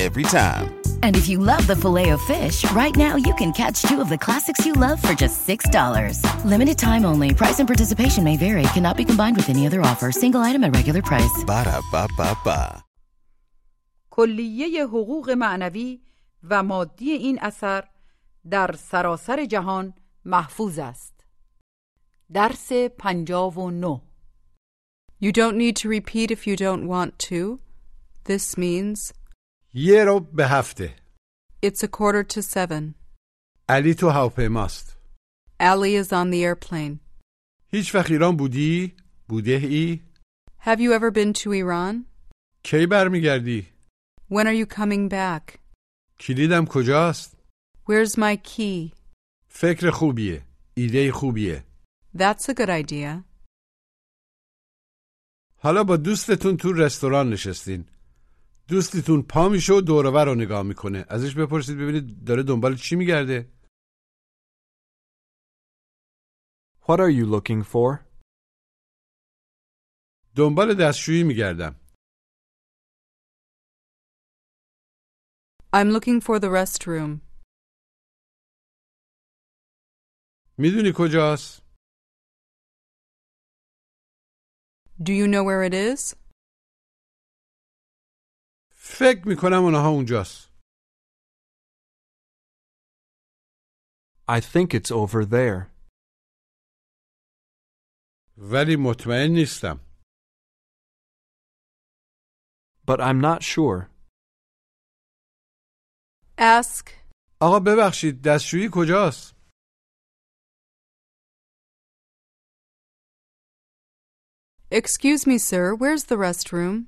every time. And if you love the Filet-O-Fish, right now you can catch two of the classics you love for just $6. Limited time only. Price and participation may vary. Cannot be combined with any other offer. Single item at regular price. ba da ba ba, -ba. کلیه حقوق معنوی و مادی این اثر در سراسر جهان محفوظ است. درس 59 You don't need to repeat if you don't want to. This means یه رو به هفته it's a quarter to seven. علی تو هواپیماست Allie is on the airplane. هیچ وقت ایران بودی؟ بوده ای؟ Have you ever been to Iran? کی برمیگردی؟ When are you coming back? کلیدم کجاست؟ Where's my key? فکر خوبیه ایده خوبیه That's a good idea. حالا با دوستتون تو رستوران نشستین دوستتون پا میشه و دورور رو نگاه می‌کنه ازش بپرسید ببینید داره دنبال چی میگرده What are you looking for? دنبال دستشویی میگردم I'm looking for the restroom. می‌دونی کجاست؟ Do you know where it is? فکر میکنم اونها اونجاست I think it's over there. ولی مطمئن نیستم But I'm not sure. Ask. آقا ببخشید دستشویی کجاست؟ Excuse me, sir, where's the restroom?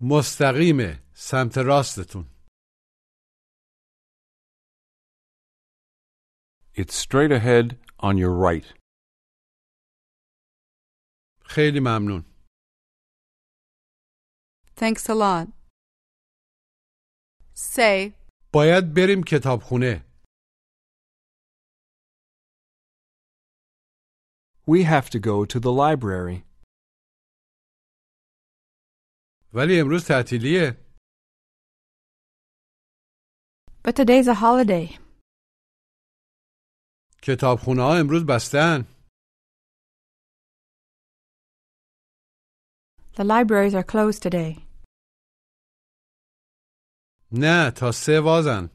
مستقیمه سمت راستتون It's straight ahead on your right. خیلی ممنون Thanks a lot. Say, باید بریم کتابخونه We have to go to the library. ولی امروز تعطیلیه But today's a holiday. کتابخونه ها امروز بستن The libraries are closed today. نه تا سه وازن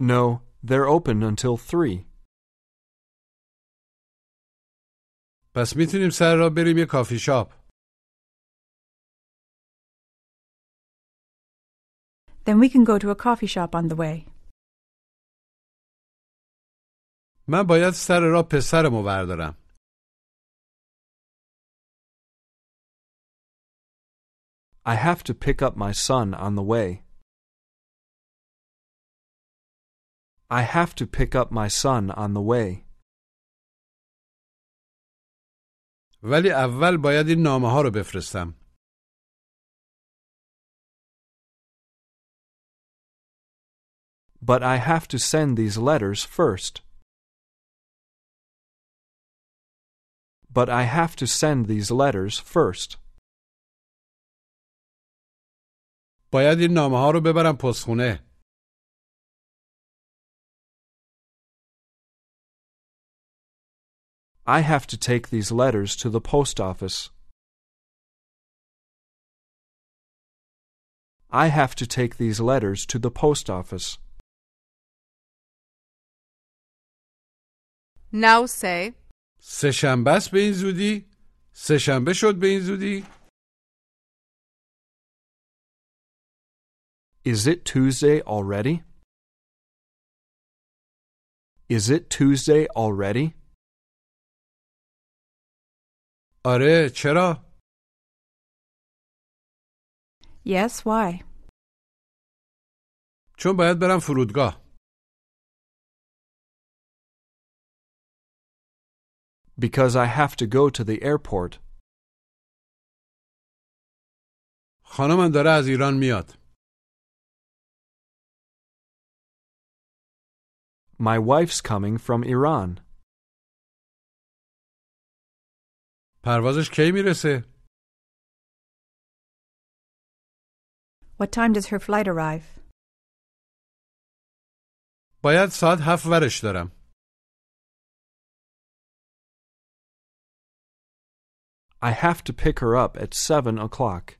No, they're open until 3. پس میتونیم سر را بریم یه کافی شاپ Then we can go to a coffee shop on the way. من باید سر را پسرمو بردارم I have to pick up my son on the way. I have to pick up my son on the way. ولی اول باید این نامه ها رو بفرستم But I have to send these letters first. But I have to send these letters first. باید این نامه ها رو ببرم پستخونه I have to take these letters to the post office. I have to take these letters to the post office. now say, سه شنبه است به این زودی سه شنبه شد به این زودی Is it Tuesday already? Is it Tuesday already? آره چرا Yes, why? چون باید برم فرودگاه Because I have to go to the airport. خانمم داره از ایران میاد My wife's coming from Iran. پروازش کی میرسه What time does her flight arrive? باید ساعت هفت ورش دارم I have to pick her up at seven o'clock.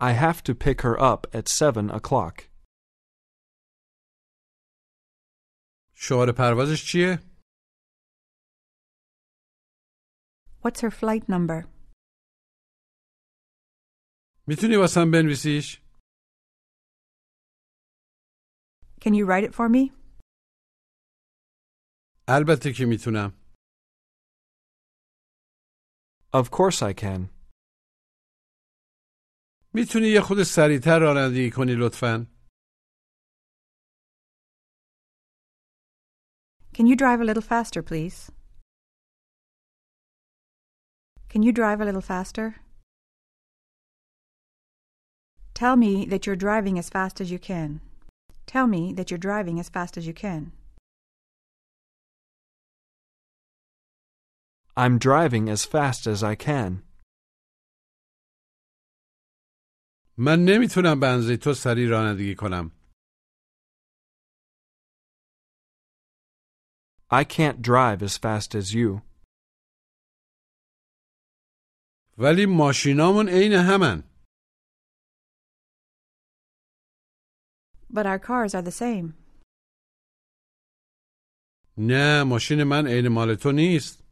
I have to pick her up at seven o'clock. شماره پروازش چیه What's her flight number? میتونی واسم بنویسیش Can you write it for me? البته که میتونم Of course I can. میتونی یه خود سریعتر رانندگی کنی لطفا Can you drive a little faster, please? Can you drive a little faster? Tell me that you're driving as fast as you can. Tell me that you're driving as fast as you can. I'm driving as fast as I can. من نمیتونم به اندازه تو سریع رانندگی کنم I can't drive as fast as you. ولی ماشینامون عین همن But our cars are the same. نه ماشین من عین مال تو نیست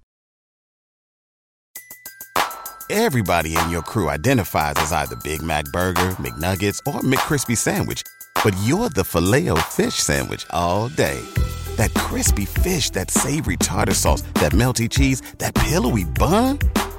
Everybody in your crew identifies as either Big Mac Burger, McNuggets, or McCrispy Sandwich. But you're the filet fish Sandwich all day. That crispy fish, that savory tartar sauce, that melty cheese, that pillowy bun.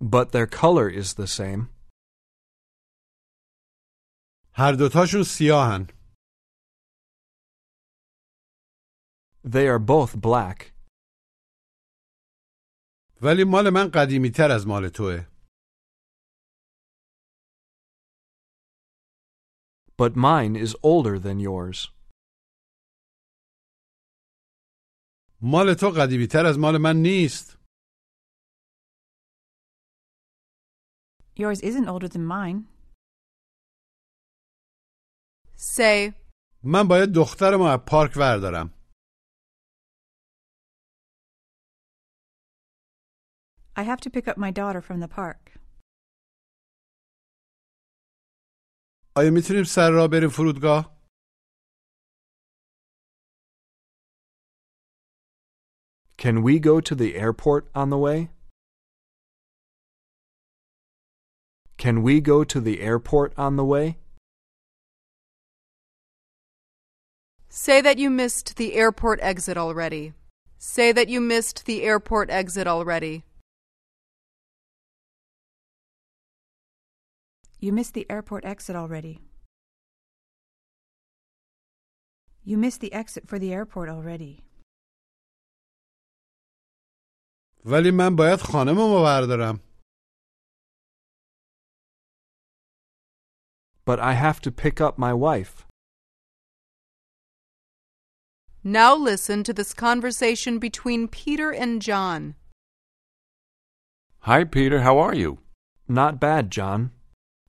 But their color is the same. هر دوتاشون سیاهن They are both black. ولی مال من قدیمی تر از مال توه But mine is older than yours. مال تو قدیمی تر از مال من نیست Yours isn't older than mine. Say, من باید دخترمو از پارک وردارم I have to pick up my daughter from the park. آیا میتونیم سر راه بریم فرودگاه Can we go to the airport on the way? Can we go to the airport on the way? say that you missed the airport exit already. Say that you missed the airport exit already. You missed the airport exit already. You missed the exit for the airport already. ولی من باید خانممو بردارم But I have to pick up my wife. Now listen to this conversation between Peter and John. Hi, Peter. How are you? Not bad, John.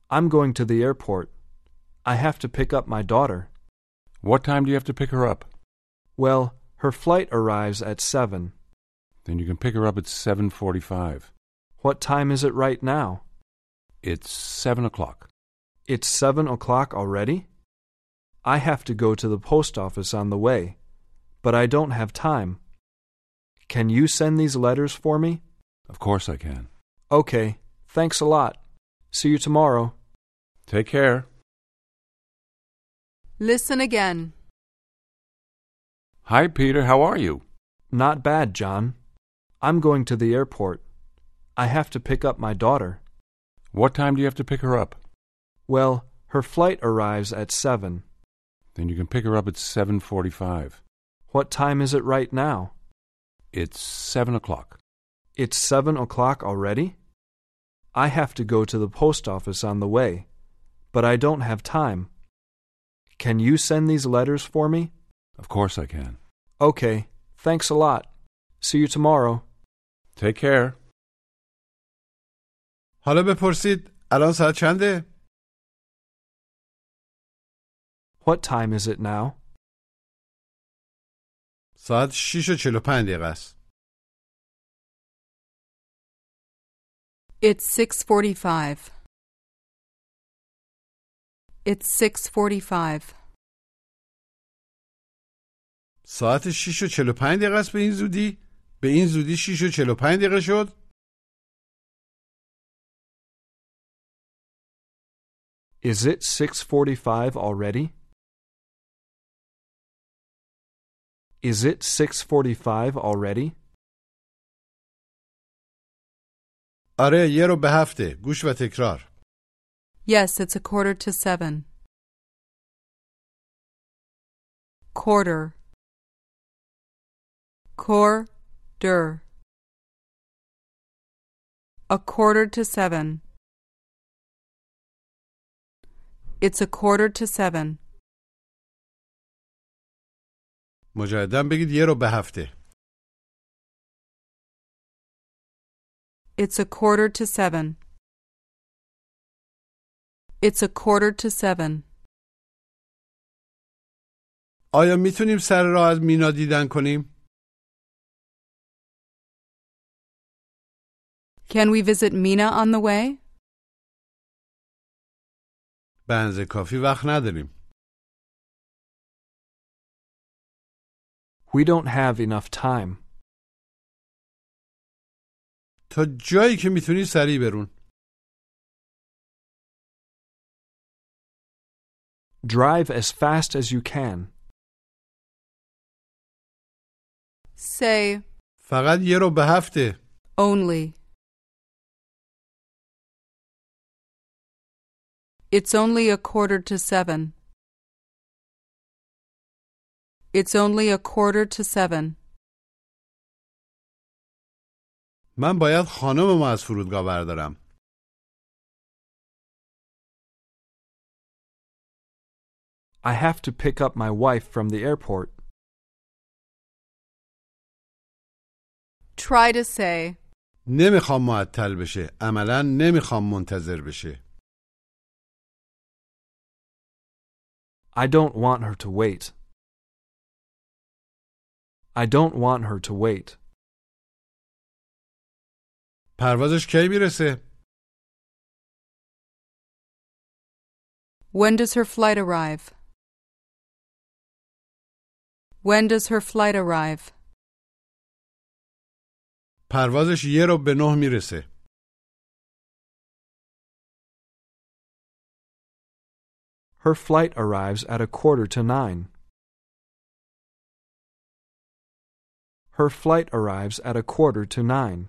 I'm going to the airport. I have to pick up my daughter. What time do you have to pick her up? Well, her flight arrives at 7. Then you can pick her up at 7:45. What time is it right now? It's seven o'clock. It's seven o'clock already? I have to go to the post office on the way, but I don't have time. Can you send these letters for me? Of course I can. Okay, thanks a lot. See you tomorrow. Take care. Listen again. Hi, Peter. How are you? Not bad, John. I'm going to the airport. I have to pick up my daughter. What time do you have to pick her up? Well, her flight arrives at seven. Then you can pick her up at 7:45. What time is it right now? It's seven o'clock. It's seven o'clock already? I have to go to the post office on the way, but I don't have time. Can you send these letters for me? Of course I can. Okay, thanks a lot. See you tomorrow. Take care. حالا بپرسید الان ساعت چنده؟ What time is it now? ساعت 6 و 45 دقیقه است. It's 6:45. It's 6:45. ساعت 6 و 45 دقیقه است به این زودی؟ به این زودی 6 و 45 دقیقه شد؟ Is it 6:45 already? Is it 6:45 already? آره یه رو به هفته. گوش و تکرار. Yes, it's a quarter to seven. Quarter. Quarter. A quarter to seven. It's a quarter to seven. مجددا بگید یه رو به هفته. It's a quarter to seven. It's a quarter to seven. آیا می‌تونیم سر راه از مینا دیدن کنیم؟ Can we visit Mina on the way? اندازه کافی وقت نداریم. We don't have enough time. تا جایی که میتونی سریع برون. Drive as fast as you can. Say فقط یه رو به هفته. only. It's only a quarter to seven. It's only a quarter to seven. من باید خانمم از فرودگاه بردارم. I have to pick up my wife from the airport. Try to say نمیخوام معطل بشه. عملا نمیخوام منتظر بشه. I don't want her to wait. I don't want her to wait. پروازش کی میرسه؟ when does her flight arrive? When does her flight arrive? پروازش یه رو به نه میرسه. Her flight arrives at a quarter to nine. Her flight arrives at a quarter to nine.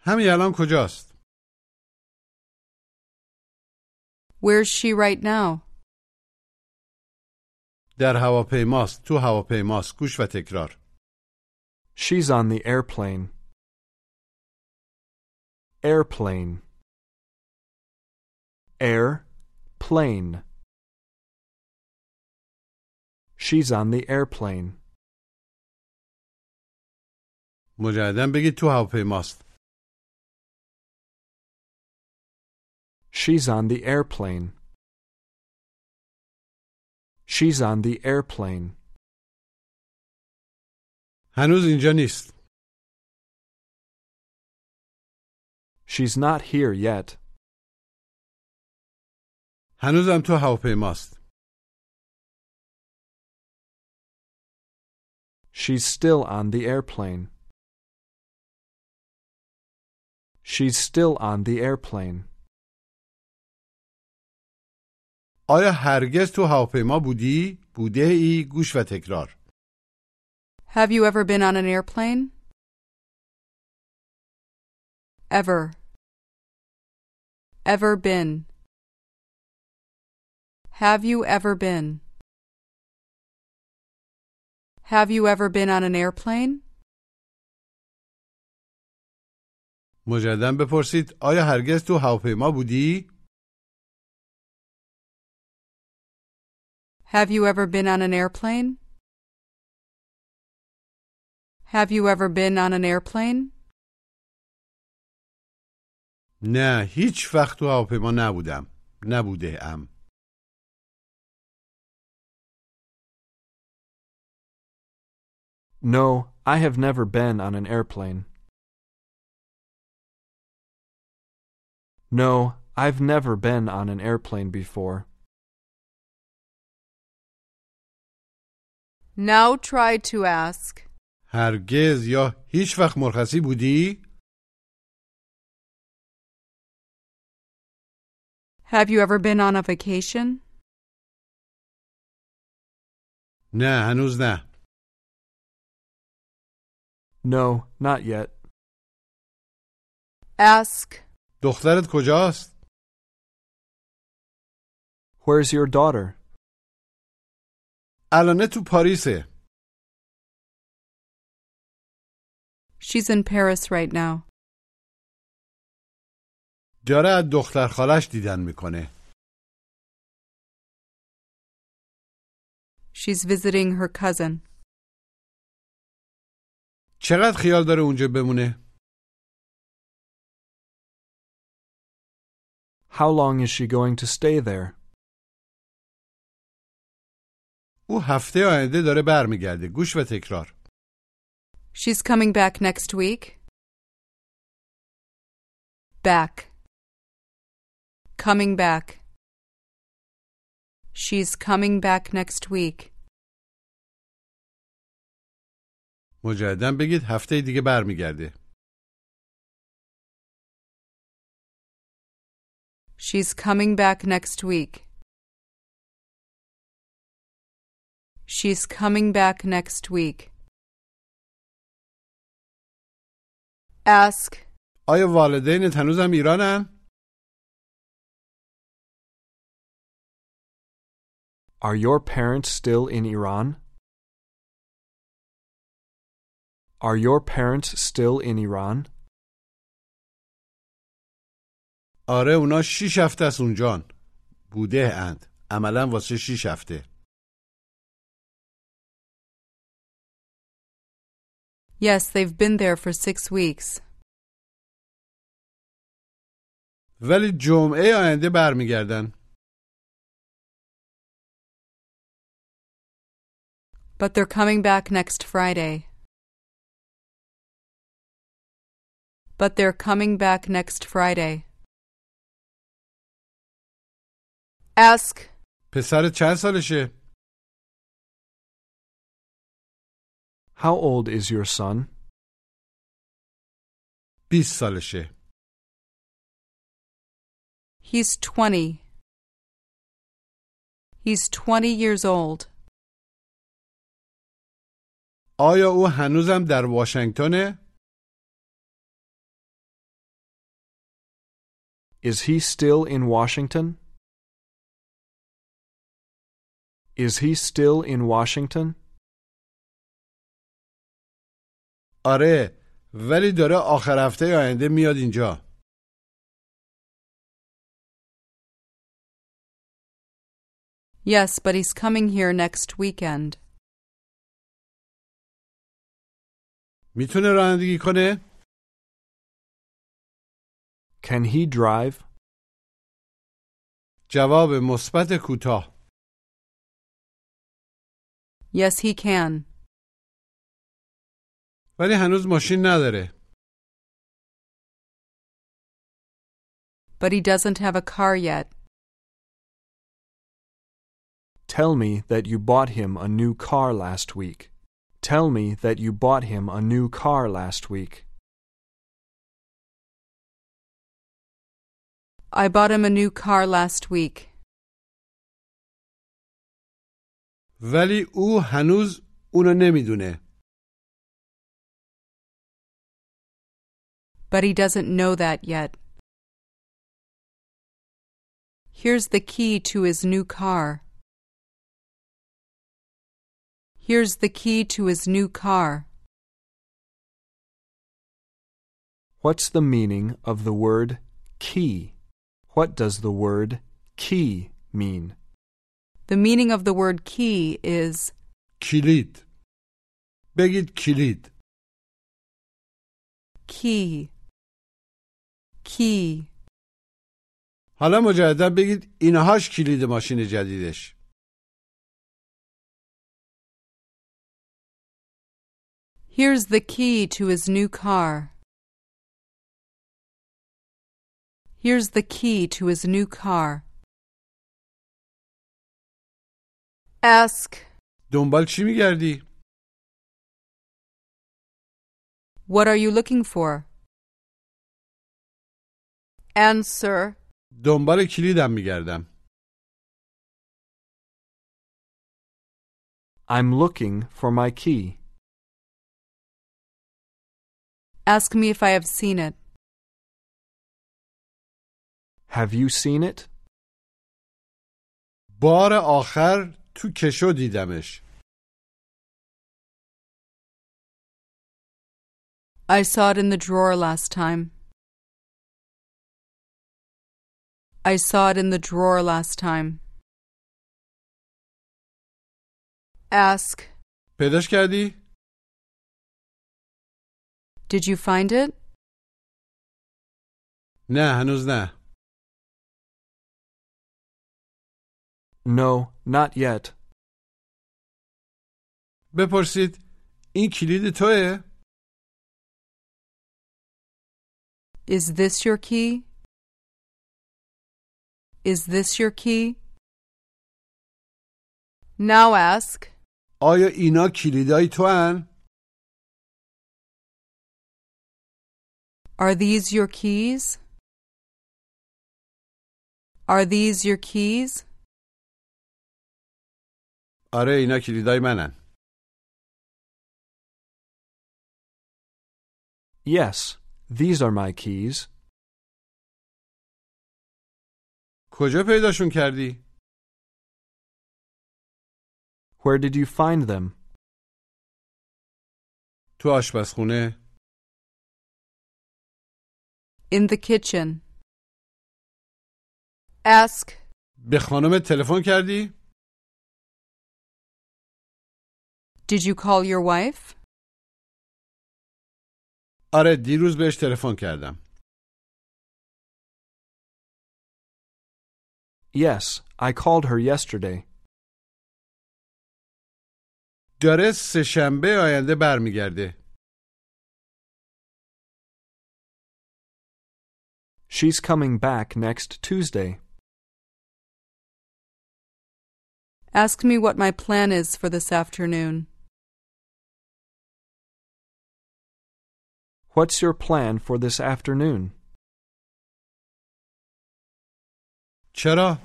همین الان کجاست؟ Where's she right now? در هواپیماست. تو هواپیماست. گوش و تکرار. She's on the airplane. Airplane. Air. Plane. She's on the airplane. مجددا بگید تو هواپیماست. She's on the airplane. She's on the airplane. هنوز اینجا نیست. She's not here yet. هنوزم تو هواپیماست She's still on the airplane. She's still on the airplane. آیا هرگز تو هواپیما بودی؟ بوده ای گوش و تکرار Have you ever been on an airplane? Ever. Ever been. Have you ever been? Have you ever been on an airplane? مجددا بپرسید آیا هرگز تو هواپیما بودی؟ Have you ever been on an airplane? Have you ever been on an airplane? نه هیچ وقت تو هواپیما نبودم نبوده ام No, I have never been on an airplane. No, I've never been on an airplane before. Now try to ask. هرگز یا هیچ وقت مرخصی بودی؟ Have you ever been on a vacation? نه هنوز نه No, not yet. Ask. دخترت کجاست؟ Where's your daughter? الانه تو پاریسه She's in Paris right now. داره از دختر خالش دیدن میکنه She's visiting her cousin. چقدر خیال داره اونجا بمونه؟ How long is she going to stay there? او هفته آینده داره برمیگرده گوش و تکرار She's coming back next week. Back. Coming back. She's coming back next week. مجددا بگید هفته دیگه برمیگرده She's coming back next week. She's coming back next week. Ask. آیا والدینت هنوزم ایرانن؟ Are your parents still in Iran? Are your parents still in Iran? آره اونا شیش هفته از اونجان بوده اند عملا واسه شیش هفته Yes, they've been there for six weeks. ولی جمعه آینده برمیگردن But they're coming back next Friday. But they're coming back next Friday. Ask. پسر چند سالشه؟ How old is your son? 20 سالشه He's 20. He's 20 years old. آیا او هنوزم در واشنگتنه؟ Is he still in Washington? Is he still in Washington? آره ولی داره آخر هفته آینده میاد اینجا Yes, but he's coming here next weekend. میتونه رانندگی کنه؟ Can he drive? جواب مثبت کوتاه Yes, he can. ولی هنوز ماشین نداره but he doesn't have a car yet. Tell me that you bought him a new car last week. Tell me that you bought him a new car last week. I bought him a new car last week. ولی او هنوز اونو نمیدونه But he doesn't know that yet. Here's the key to his new car. Here's the key to his new car. What's the meaning of the word key? What does the word key mean? The meaning of the word key is کلید بگید کلید key. Key. حالا مجدد بگید اینهاش کلید ماشین جدیدش Here's the key to his new car. Here's the key to his new car. Ask, دنبال چی میگردی؟ what are you looking for? Answer, دنبال کلیدم میگردم I'm looking for my key. ask me if I have seen it. Have you seen it? بار آخر تو کشو دیدمش I saw it in the drawer last time. I saw it in the drawer last time. Ask, پیداش کردی؟ did you find it? نه هنوز نه No, not yet. بپرسید این کلید توه؟ Is this your key? Is this your key? Now ask, آیا اینا کلیدای تو هن؟ are these your keys? Are these your keys? آره اینا کلیدای منن Yes, these are my keys. کجا پیداشون کردی؟ Where did you find them? تو آشپزخونه In the kitchen. Ask, به خانم تلفن کردی؟ did you call your wife? آره دیروز بهش تلفن کردم Yes, I called her yesterday. داره سه شنبه آینده برمیگرده She's coming back next Tuesday. Ask me what my plan is for this afternoon. What's your plan for this afternoon? چرا؟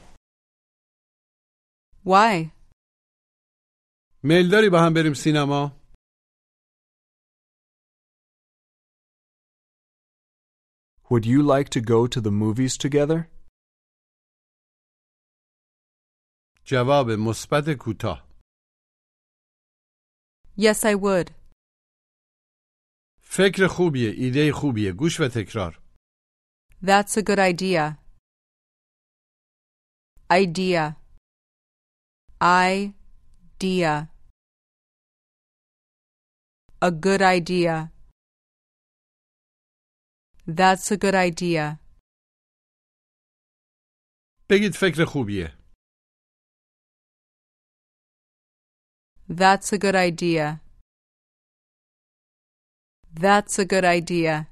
Why? میل داری با هم بریم سینما؟ Would you like to go to the movies together? جواب مثبت کوتاه Yes, I would. فکر خوبیه ایده خوبیه گوش و تکرار That's a good idea. Idea. Idea. A good idea. That's a good idea. بگید فکر خوبیه That's a good idea. That's a good idea.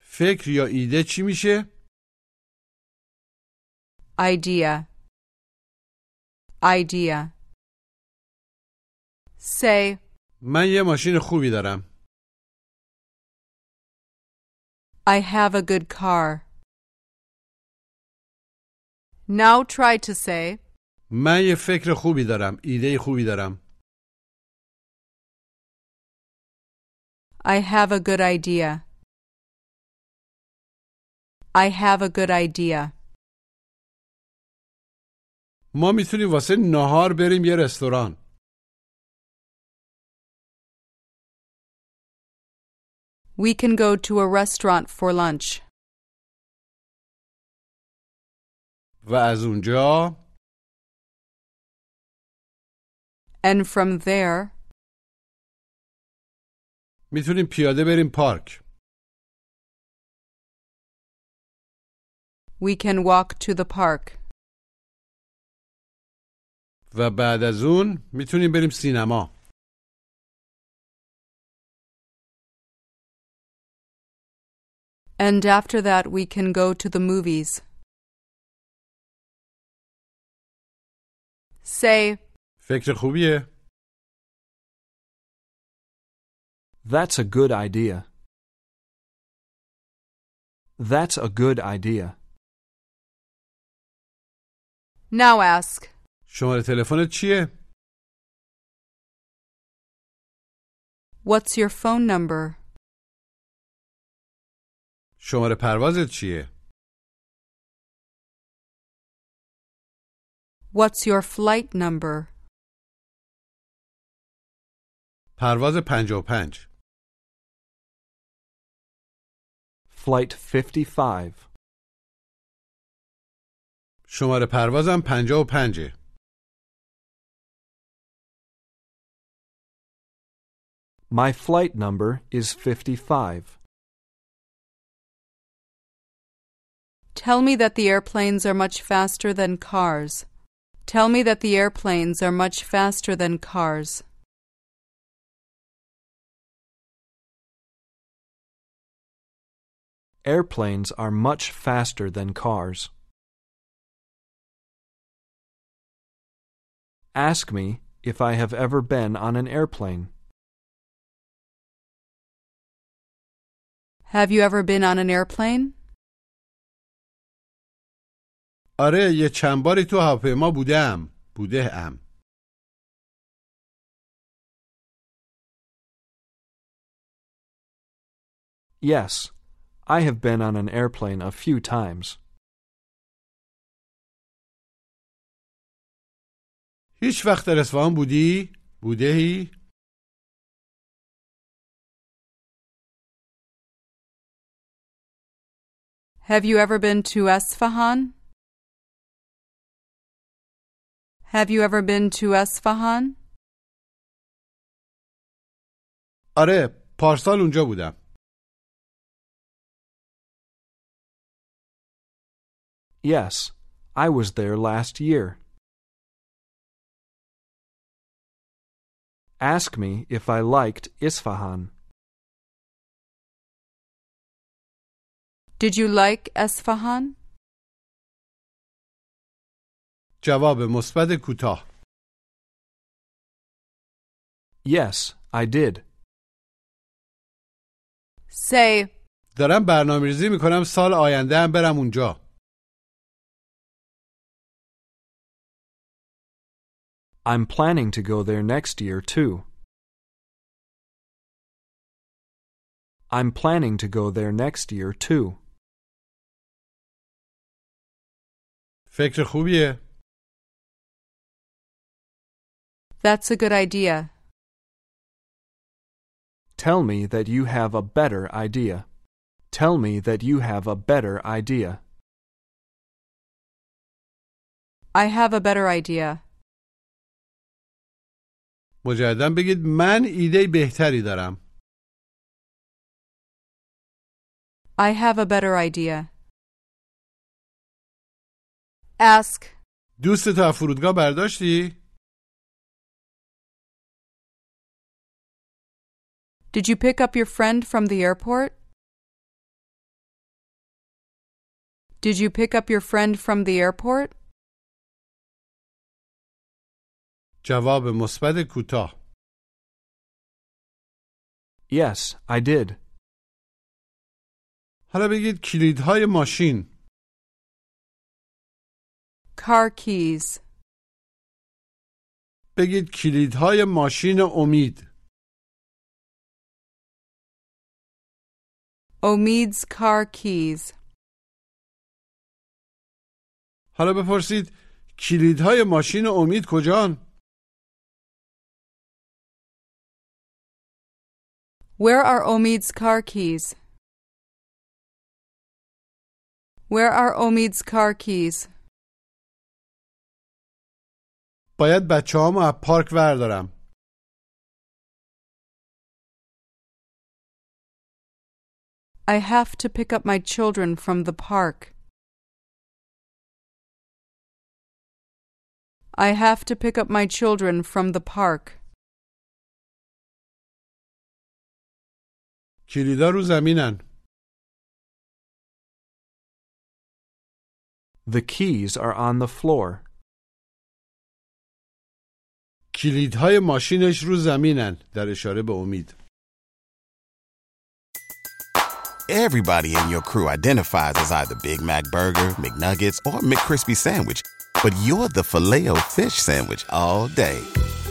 فکر یا ایده چی میشه؟ idea, idea. Say, من یه ماشین خوبی دارم. I have a good car. Now try to say, من یه فکر خوبی دارم. ایده خوبی دارم. I have a good idea. I have a good idea. ما میتونیم واسه نهار بریم یه رستوران. We can go to a restaurant for lunch. و از اونجا And from there, میتونیم پیاده بریم پارک. we can walk to the park. و بعد از اون میتونیم بریم سینما. And after that, we can go to the movies. Say, فکر خوبیه؟ That's a good idea. That's a good idea. now ask, شماره تلفنت چیه؟ what's your phone number? شماره پروازت چیه؟ What's your flight number? پرواز 55 Flight 55. شماره پروازم 55 My flight number is 55. Tell me that the airplanes are much faster than cars. Tell me that the airplanes are much faster than cars. Airplanes are much faster than cars. Ask me if I have ever been on an airplane. Have you ever been on an airplane? آره یه چند باری تو هواپیما بودم بوده ام Yes, I have been on an airplane a few times. هیچ وقت در اصفهان بودی؟ بودهی؟ Have you ever been to Esfahan? Have you ever been to Esfahan? آره پارسال اونجا بودم Yes, I was there last year. Ask me if I liked Isfahan. Did you like Esfahan? جواب مثبت کوتاه Yes, I did. Say, دارم برنامه ریزی میکنم سال آینده هم برم اونجا I'm planning to go there next year, too. I'm planning to go there next year, too. فکر خوبیه that's a good idea. Tell me that you have a better idea. Tell me that you have a better idea. I have a better idea. مجددا بگید من ایده بهتری دارم I have a better idea. Ask, دوست تو از فرودگاه برداشتی؟ Did you pick up your friend from the airport? Did you pick up your friend from the airport? جواب مثبت کوتاه Yes, I did. حالا بگید کلیدهای ماشین Car keys. بگید کلیدهای ماشین امید Omid's car keys. حالا بپرسید کلیدهای ماشین امید کجان Where are Omid's car keys? Where are Omid's car keys? باید بچه هامو از پارک وردارم I have to pick up my children from the park. I have to pick up my children from the park. کلیدا رو زمینن. The keys are on the floor. کلیدهای ماشینش رو زمینن در اشاره به امید. Everybody in your crew identifies as either Big Mac burger, McNuggets or McCrispy sandwich, but you're the Filet-O-Fish sandwich all day.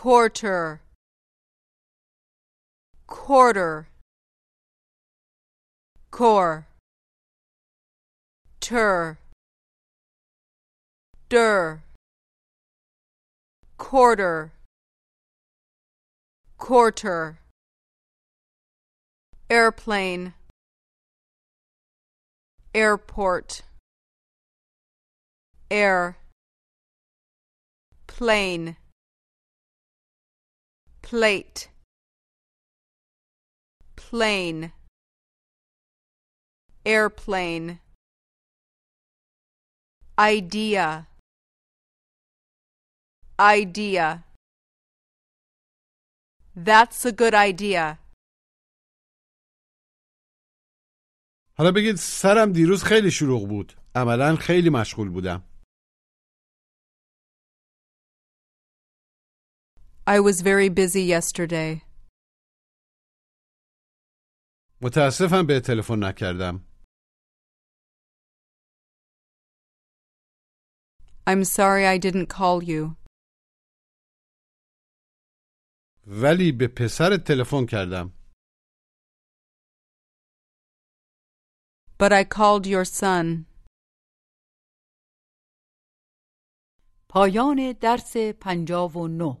Quarter. Quarter. Core. Tur. Der. Quarter. Quarter. Airplane. Airport. Air. Plane. Plate. Plane. Airplane. Idea. Idea. That's a good idea. حالا بگید سرم دیروز خیلی شلوغ بود عملا خیلی مشغول بودم I was very busy yesterday. متاسفم به تلفن نکردم I'm sorry I didn't call you. ولی به پسرت تلفن کردم But I called your son. پایان درس پنجاب و نه